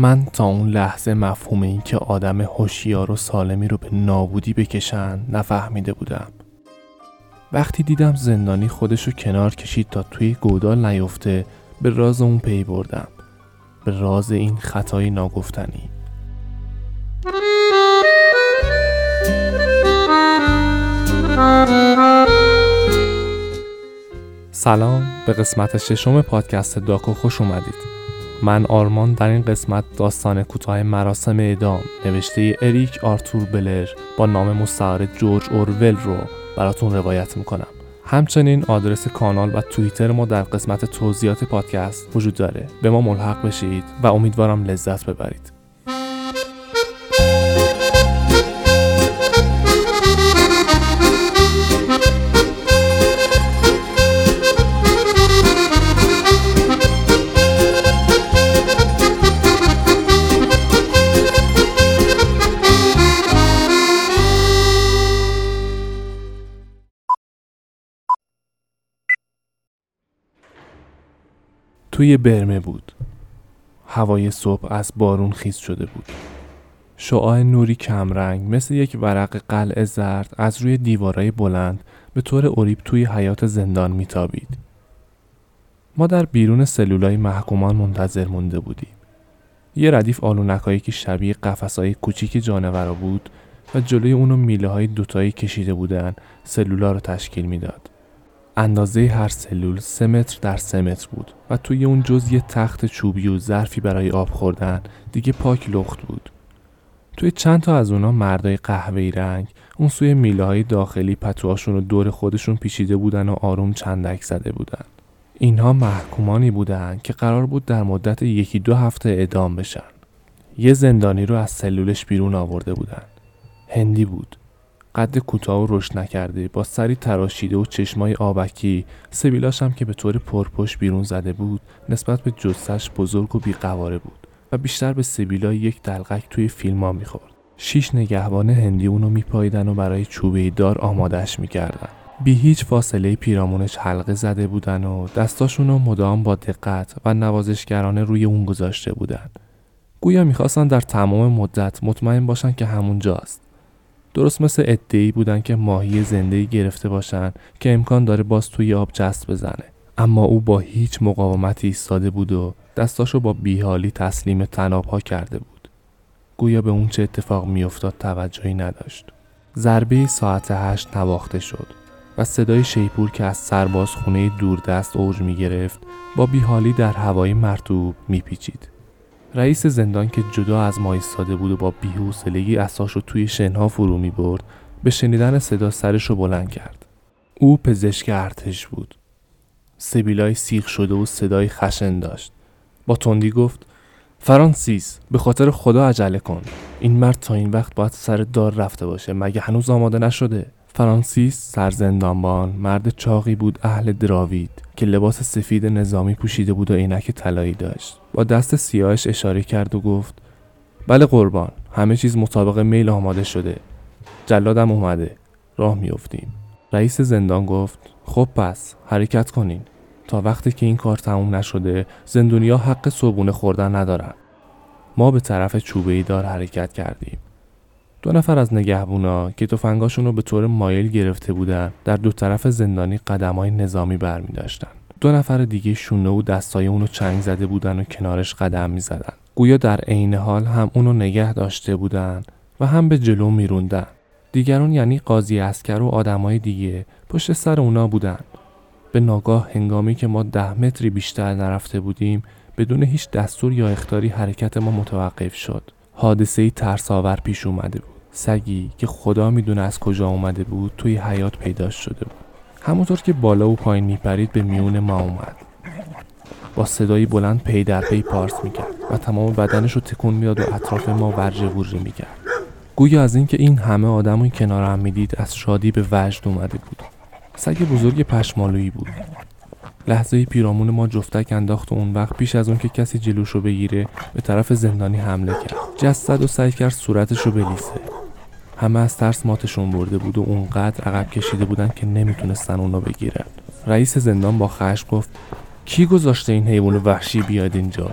من تا اون لحظه مفهوم این که آدم هوشیار و سالمی رو به نابودی بکشن نفهمیده بودم. وقتی دیدم زندانی خودش رو کنار کشید تا توی گودال نیفته به راز اون پی بردم. به راز این خطای ناگفتنی. سلام به قسمت ششم پادکست داکو خوش اومدید. من آرمان در این قسمت داستان کوتاه مراسم اعدام نوشته اریک آرتور بلر با نام مستعار جورج اورول رو براتون روایت می‌کنم. همچنین آدرس کانال و توییتر ما در قسمت توضیحات پادکست وجود داره. به ما ملحق بشید و امیدوارم لذت ببرید. توی برمه بود. هوای صبح از بارون خیز شده بود. شعاع نوری کمرنگ مثل یک ورق قلع زرد از روی دیوارای بلند به طور اوریب توی حیات زندان میتابید. ما در بیرون سلولای محکومان منتظر مونده بودیم. یه ردیف آلونکایی که شبیه قفسهای کوچیک جانورا بود و جلوی اونو میله های دوتایی کشیده بودن سلولا رو تشکیل می‌داد. اندازه هر سلول سه متر در سه متر بود و توی اون جز یه تخت چوبی و ظرفی برای آب خوردن دیگه پاک لخت بود. توی چند تا از اونا مردای قهوه‌ای رنگ اون سوی میله های داخلی پتوهاشون رو دور خودشون پیچیده بودن و آروم چندک زده بودن. اینها محکومانی بودن که قرار بود در مدت یکی دو هفته اعدام بشن. یه زندانی رو از سلولش بیرون آورده بودن. هندی بود. قد کوتاه و رشد نکرده با سری تراشیده و چشمای آبکی. سبیلاش هم که به طور پرپشت بیرون زده بود نسبت به جثش بزرگ و بیقواره بود و بیشتر به سبیلا یک دلقک توی فیلم ها می‌خورد. شیش نگهبان هندی اونو میپاییدن و برای چوبه دار آمادش می‌کردن. بی هیچ فاصله پیرامونش حلقه زده بودن و دستاشونو مدام با دقت و نوازشگرانه روی اون گذاشته بودن. گویا می‌خواستن در تمام مدت مطمئن باشن که همونجاست. درست مثل ادعی بودن که ماهی زنده گرفته باشن که امکان داره باز توی آب جست بزنه. اما او با هیچ مقاومتی ایستاده بود و دستاشو با بیحالی تسلیم تنابها کرده بود. گویا به اون چه اتفاق میافتاد توجهی نداشت. ضربه ساعت هشت نواخته شد و صدای شیپور که از سرباز خونه دوردست اوج می گرفت با بیحالی در هوای مرتوب میپیچید. رئیس زندان که جدا از ما ایستاده بود و با بیحوصلگی اساش رو توی شنها فرو می برد به شنیدن صدا سرش رو بلند کرد. او پزشک ارتش بود. سبیلای سیخ شده و صدای خشن داشت. با تندی گفت فرانسیس به خاطر خدا عجله کن. این مرد تا این وقت باید سر دار رفته باشه مگه هنوز آماده نشده؟ فرانسیس سرزندانبان مرد چاقی بود اهل دراوید که لباس سفید نظامی پوشیده بود و عینک طلایی داشت. با دست سیاهش اشاره کرد و گفت بله قربان همه چیز مطابق میل آماده شده. جلادم اومده. راه میافتیم. رئیس زندان گفت خب پس حرکت کنین. تا وقتی که این کار تموم نشده زندونیا حق صبونه خوردن ندارن. ما به طرف چوبه دار حرکت کردیم. دو نفر از نگهبونا که تفنگاشون رو به طور مایل گرفته بودن در دو طرف زندانی قدمای نظامی برمی داشتن. دو نفر دیگه شونه و دستای اونو چنگ زده بودن و کنارش قدم می زدن. گویا در عین حال هم اونو نگه داشته بودن و هم به جلو میروندن. دیگرون یعنی قاضی اسکر و آدمای دیگه پشت سر اونا بودن. به ناگاه هنگامی که ما ده متری بیشتر نرفته بودیم بدون هیچ دستور یا اختاری حرکت ما متوقف شد. حادثه ای ترساور پیش اومده بود. سگی که خدا می‌دونه از کجا اومده بود توی حیات پیدا شده بود. همونطور که بالا و پایین میپرید به میون ما اومد. با صدایی بلند پی در پی پارس می‌کرد و تمام بدنش رو تکون می‌داد و اطراف ما ورژه ورژه می‌کرد. گویا از اینکه این همه آدم کنار هم می‌دید از شادی به وجد اومده بود. سگ بزرگ پشمالویی بود. لحظه پیرامون ما جفتک انداخت و اون وقت پیش از اون که کسی جلوشو بگیره به طرف زندانی حمله کرد جسد و سعی کرد صورتش بلیسه همه از ترس ماتشون برده بود و اونقدر عقب کشیده بودن که نمی‌تونستن اونو بگیرن. رئیس زندان با خشم گفت کی گذاشته این حیوان وحشی بیاد اینجا؟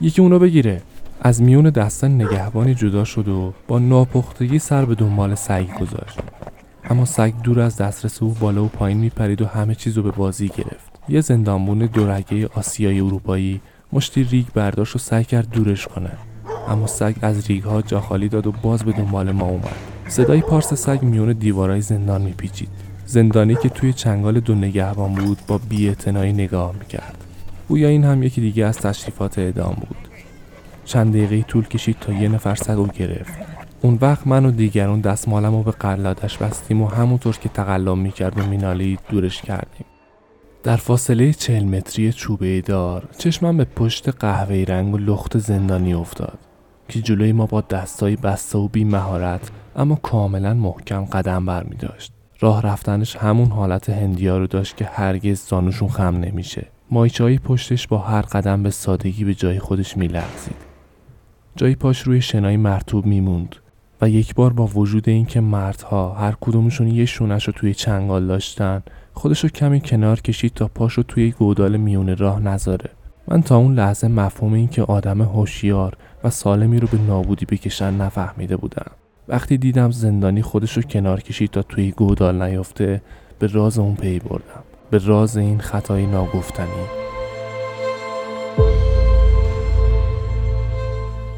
یکی اونو بگیره. از میون دستان نگهبانی جدا شد و با ناپختگی سر به دنبال سگ گذاشت. اما سگ دور از دسترس او بالا و پایین میپرید و همه چیز رو به بازی گرفت. یه زندانبون دورگه آسیای اروپایی مشتی ریگ برداشت و سعی کرد دورش کنه. اما سگ از ریگ ها جا خالی داد و باز به دنبال ما اومد. صدای پارس سگ میون دیوارای زندان میپیچید. زندانی که توی چنگال دو نگهبان بود با بیاعتنایی نگاه می‌کرد. گویا این هم یکی دیگه از تشریفات اعدام بود. چند دقیقه طول کشید تا یه نفر سگ رو گرفت. اون وقت من و دیگرون دستمالم رو به قلادش بستیم و همونطور که تقلام می‌کرد و مینالید دورش کردیم. در فاصله چهل متری چوبه دار چشمم به پشت قهوه‌ای رنگ و لخت زندانی افتاد. که جلوی ما با دستای بسته و بی مهارت اما کاملا محکم قدم بر می داشت. راه رفتنش همون حالت هندیا رو داشت که هرگز زانوشون خم نمیشه. مایچایی پشتش با هر قدم به سادگی به جای خودش میلغزید. جای پاش روی شنای مرتوب میموند و یک بار با وجود اینکه مردها هر کدومشون یه شونش رو توی چنگال داشتن خودش رو کمی کنار کشید تا پاشو توی گودال میون راه نذاره من تا اون لحظه مفهوم این که آدم هوشیار و سالمی رو به نابودی بکشن نفهمیده بودم. وقتی دیدم زندانی خودش رو کنار کشید تا توی گودال نیفته به راز اون پی بردم. به راز این خطای ناگفتنی.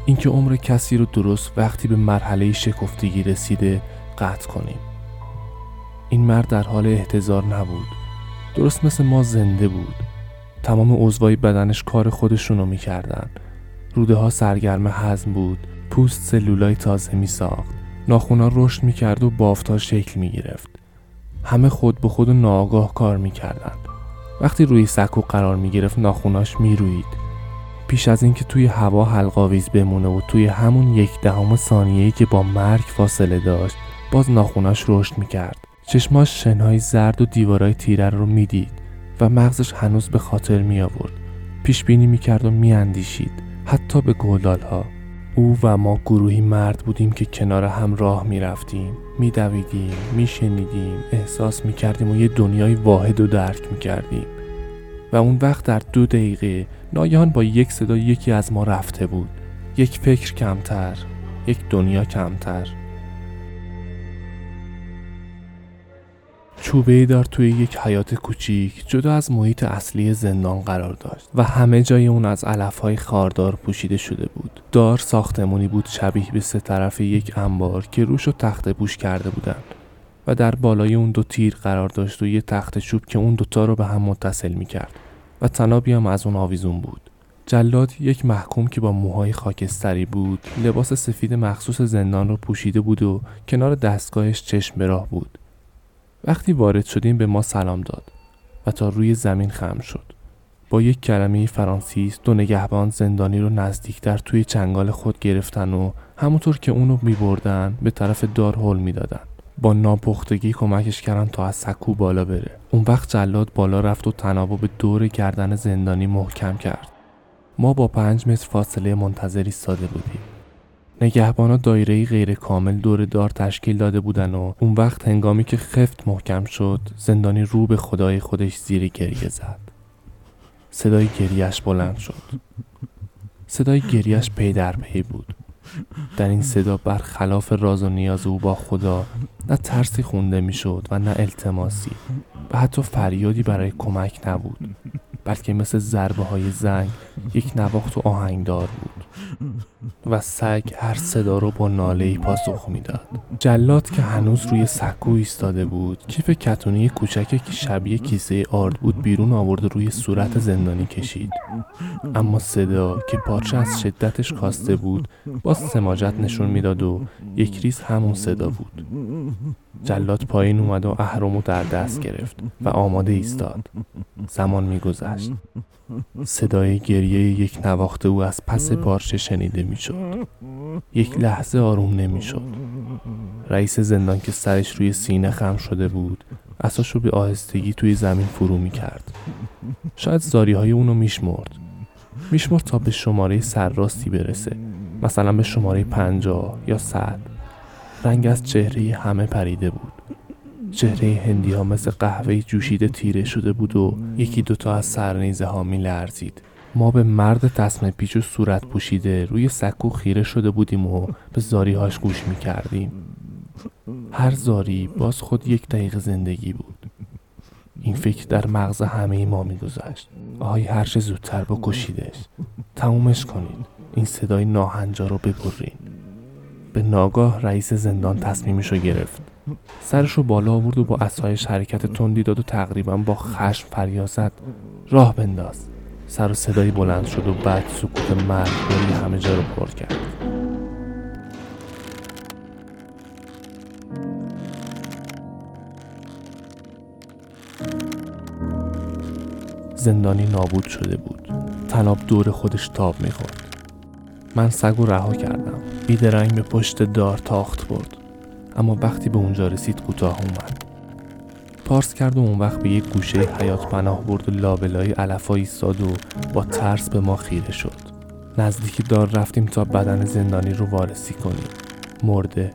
اینکه عمر کسی رو درست وقتی به مرحله شکفتگی رسیده قطع کنیم. این مرد در حال احتضار نبود. درست مثل ما زنده بود. تمام عضوای بدنش کار خودشونو می‌کردن. روده ها سرگرم هضم بود. پوست سلولای تازه می ساخت ناخونا رشد می‌کرد و بافتها شکل می گرفت همه خود به خود و کار می‌کردن. وقتی روی سکو قرار می گرفت ناخوناش می روید پیش از اینکه توی هوا حلقاویز بمونه و توی همون یک دهم ثانیه‌ای که با مرگ فاصله داشت باز ناخوناش رشد می‌کرد. چشماش شنهای زرد و دیوارای تیره رو می‌دید. و مغزش هنوز به خاطر می آورد. پیش بینی می‌کرد و میاندیشید حتی به گلدال ها او و ما گروهی مرد بودیم که کنار هم راه می‌رفتیم میدویدیم میشنیدیم احساس می‌کردیم و یه دنیای واحد و درک می‌کردیم و اون وقت در دو دقیقه ناگهان با یک صدا یکی از ما رفته بود. یک فکر کمتر یک دنیا کمتر. چوبه دار توی یک حیات کوچیک جدا از محیط اصلی زندان قرار داشت و همه جای اون از علفهای خاردار پوشیده شده بود. دار ساختمونی بود شبیه به سه طرف یک انبار که روش و تخت بوش کرده بودند و در بالای اون دو تیر قرار داشت و یه تخت چوب که اون دوتا رو به هم متصل می کرد و تنابی هم از اون آویزون بود. جلاد یک محکوم که با موهای خاکستری بود لباس سفید مخصوص زندان رو پوشیده بود و کنار دستگاهش چشم به راه بود. وقتی وارد شدیم به ما سلام داد و تا روی زمین خم شد. با یک کلمه فرانسیس دو نگهبان زندانی رو نزدیکتر توی چنگال خود گرفتن و همونطور که اونو می بردن به طرف دار هل می دادن. با ناپختگی کمکش کردن تا از سکو بالا بره. اون وقت جلاد بالا رفت و تنابو به دور گردن زندانی محکم کرد. ما با پنج متر فاصله منتظری ساده بودیم. نگهبانا دایره غیر کامل دور دار تشکیل داده بودن و اون وقت هنگامی که خفت محکم شد زندانی رو به خدای خودش زیر گریه زد. صدای گریش بلند شد. صدای گریش پی در پی بود. در این صدا برخلاف راز و نیاز او با خدا نه ترسی خونده می‌شد و نه التماسی و حتی فریادی برای کمک نبود بلکه مثل ضربه های زنگ یک نواخت و آهنگدار بود و سگ هر صدا رو با ناله پاسخ می‌داد. جلات که هنوز روی سکو ایستاده بود کیف کتونی کوچکی که شبیه کیسه آرد بود بیرون آورد روی صورت زندانی کشید. اما صدا که پارچه از شدتش کاسته بود با سماجت نشون می‌داد و یک ریز همون صدا بود. جلات پایین اومد و اهرمو در دست گرفت و آماده ایستاد. زمان میگذشت. صدای گریه یک نواخته او از پس پارچه شنیده می‌شد. یک لحظه آروم نمی‌شد. رئیس زندان که سرش روی سینه خم شده بود اساش به آهستگی توی زمین فرو می کرد شاید زاری های اونو میشمرد. میشمرد تا به شماره سرراستی برسه. مثلا به شماره پنجاه یا صد. رنگ از چهره همه پریده بود. چهره هندی ها مثل قهوه جوشیده تیره شده بود و یکی دوتا از سرنیزه ها می لرزید ما به مرد تصمه پیچ و صورت پوشیده روی سکو خیره شده بودیم و به زاریهاش گوش می‌کردیم. هر زاری باز خود یک دقیقه زندگی بود. این فکر در مغز همه ما میگذشت. آهای هر چه زودتر بکشیدش. تمومش کنید. این صدای ناهنجا رو ببرین. به ناگاه رئیس زندان تصمیمش رو گرفت. سرش رو بالا آورد و با اسایش حرکت تندی داد و تقریبا با خشم فریاد راه بنداز. سر و صدایی بلند شد و بعد سکوت مرگ همه جا رو پر کرد. زندانی نابود شده بود. تناب دور خودش تاب می‌خورد. من سگ و رها کردم. بیدرنگ به پشت دار تاخت برد. اما وقتی به اونجا رسید کوتاه اومد. پارس کرد و اون وقت به یک گوشه حیات پناه برد و لابلای علفا ایستاد و با ترس به ما خیره شد. نزدیکی دار رفتیم تا بدن زندانی رو وارسی کنیم. مرده.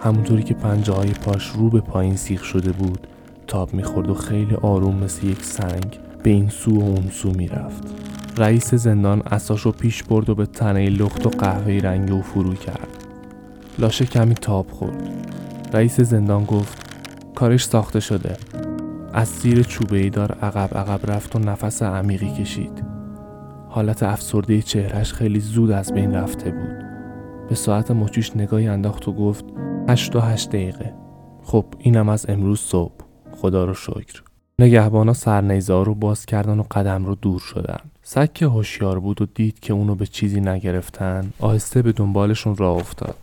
همونطوری که پنجه های پاش رو به پایین سیخ شده بود تاب می‌خورد و خیلی آروم مثل یک سنگ به این سو و اون سو می‌رفت. رئیس زندان اساشو پیش برد و به تنه لخت و قهوه رنگ او فرو کرد. لاشه کمی تاب خورد. رئیس زندان گفت کارش ساخته شده. از زیر چوبه ای دار عقب عقب رفت و نفس عمیقی کشید. حالت افسرده چهرش خیلی زود از بین رفته بود. به ساعت مچیش نگاهی انداخت و گفت هشت و هشت دقیقه. خب اینم از امروز صبح. خدا رو شکر. نگهبانا سرنیزا رو باز کردن و قدم رو دور شدن. سگ که هوشیار بود و دید که اونو به چیزی نگرفتن. آهسته به دنبالشون راه افتاد.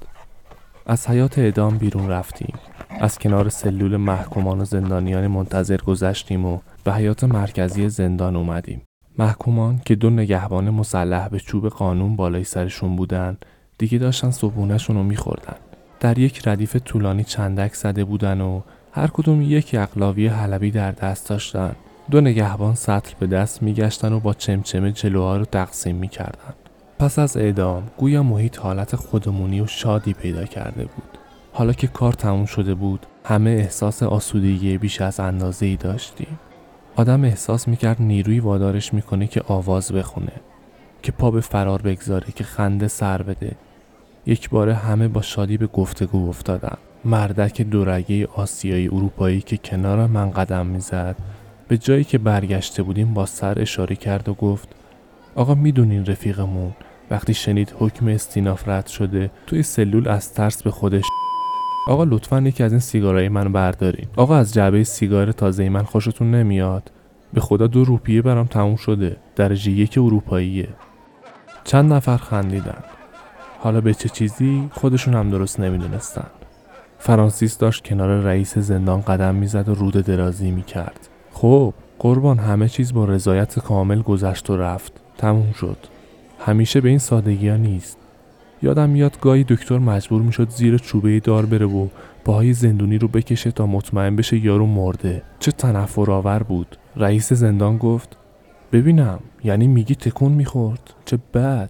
از حیات اعدام بیرون رفتیم. از کنار سلول محکومان و زندانیان منتظر گذشتیم و به حیات مرکزی زندان اومدیم. محکومان که دو نگهبان مسلح به چوب قانون بالای سرشون بودن دیگه داشتن صبحونهشون رو میخوردن. در یک ردیف طولانی چندک زده بودن و هر کدوم یک اقلاوی حلبی در دست داشتن. دو نگهبان سطل به دست میگشتن و با چمچمه جلوها رو تقسیم می‌کردن. پس از اعدام گویا محیط حالت خودمونی و شادی پیدا کرده بود. حالا که کار تموم شده بود همه احساس آسودگی بیش از اندازه ای داشتیم. آدم احساس می‌کرد نیروی وادارش می‌کنه که آواز بخونه که پا به فرار بگذاره که خنده سر بده. یک باره همه با شادی به گفتگو افتادن. مردک دورگه آسیایی اروپایی که کنار من قدم می‌زد به جایی که برگشته بودیم با سر اشاره کرد و گفت آقا می‌دونین رفیقمون وقتی شنید حکم استیناف رد شده توی سلول از ترس به خودش آقا لطفا یکی از این سیگارهای من بردارین. آقا از جعبه سیگار تازه من خوشتون نمیاد. به خدا دو روپیه برام تموم شده. درجه یک اروپاییه. چند نفر خندیدن. حالا به چه چیزی خودشون هم درست نمی‌دونستن. فرانسیس داشت کنار رئیس زندان قدم می‌زد و رود درازی می‌کرد. خب قربان همه چیز با رضایت کامل گذشت و رفت. تموم شد. همیشه به این سادگی ها نیست. یادم میاد گاهی دکتر مجبور می‌شد زیر چوبه دار بره و پاهای زندونی رو بکشه تا مطمئن بشه یارو مرده. چه تنفر آور بود. رئیس زندان گفت ببینم. یعنی میگی تکون می‌خورد؟ چه بد.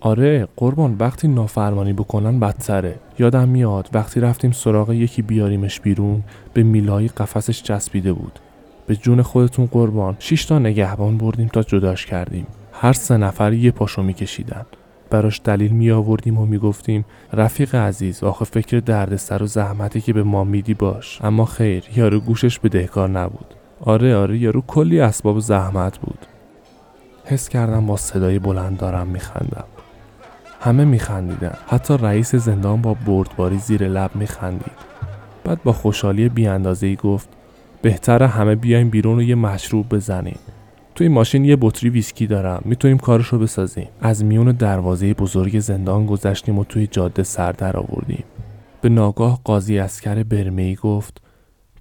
آره قربان. وقتی نافرمانی بکنن بدتره. یادم میاد وقتی رفتیم سراغ یکی بیاریمش بیرون به میلایی قفسش چسبیده بود. به جون خودتون قربان. شش تا نگهبان بردیم تا جداش کردیم. هر سه نفر یه پاشو میکشیدن. براش دلیل می آوردیم و می گفتیم رفیق عزیز آخه فکر دردسر و زحمتی که به ما میدی باش. اما خیر یارو گوشش به دهکار نبود. آره آره یارو کلی اسباب زحمت بود. حس کردم با صدای بلند دارم میخندم. همه میخندیدن. حتی رئیس زندان با بردباری زیر لب میخندید. بعد با خوشحالی بیاندازه گفت بهتره همه بیایم بیرون و یه مشروب بزنیم توی ماشین یه بطری ویسکی دارم. می‌تونیم کارش رو بسازیم. از میون دروازه بزرگ زندان گذشتیم و توی جاده سر در آوردیم. به ناگاه قاضی اسکر برمی گفت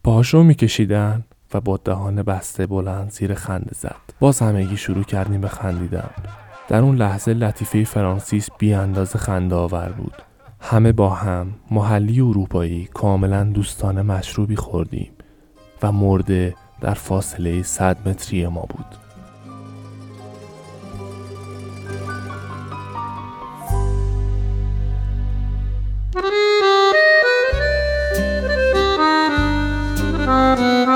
پاهاشو میکشیدن؟ و با دهان بسته بلند زیر خنده زد. باز همگی شروع کردیم به خندیدن. در اون لحظه لطیفه فرانسیس بی اندازه خنده آور بود. همه با هم محلی اروپایی کاملا دوستانه مشروبی خوردیم و مرده در فاصله 100 متری ما بود. Música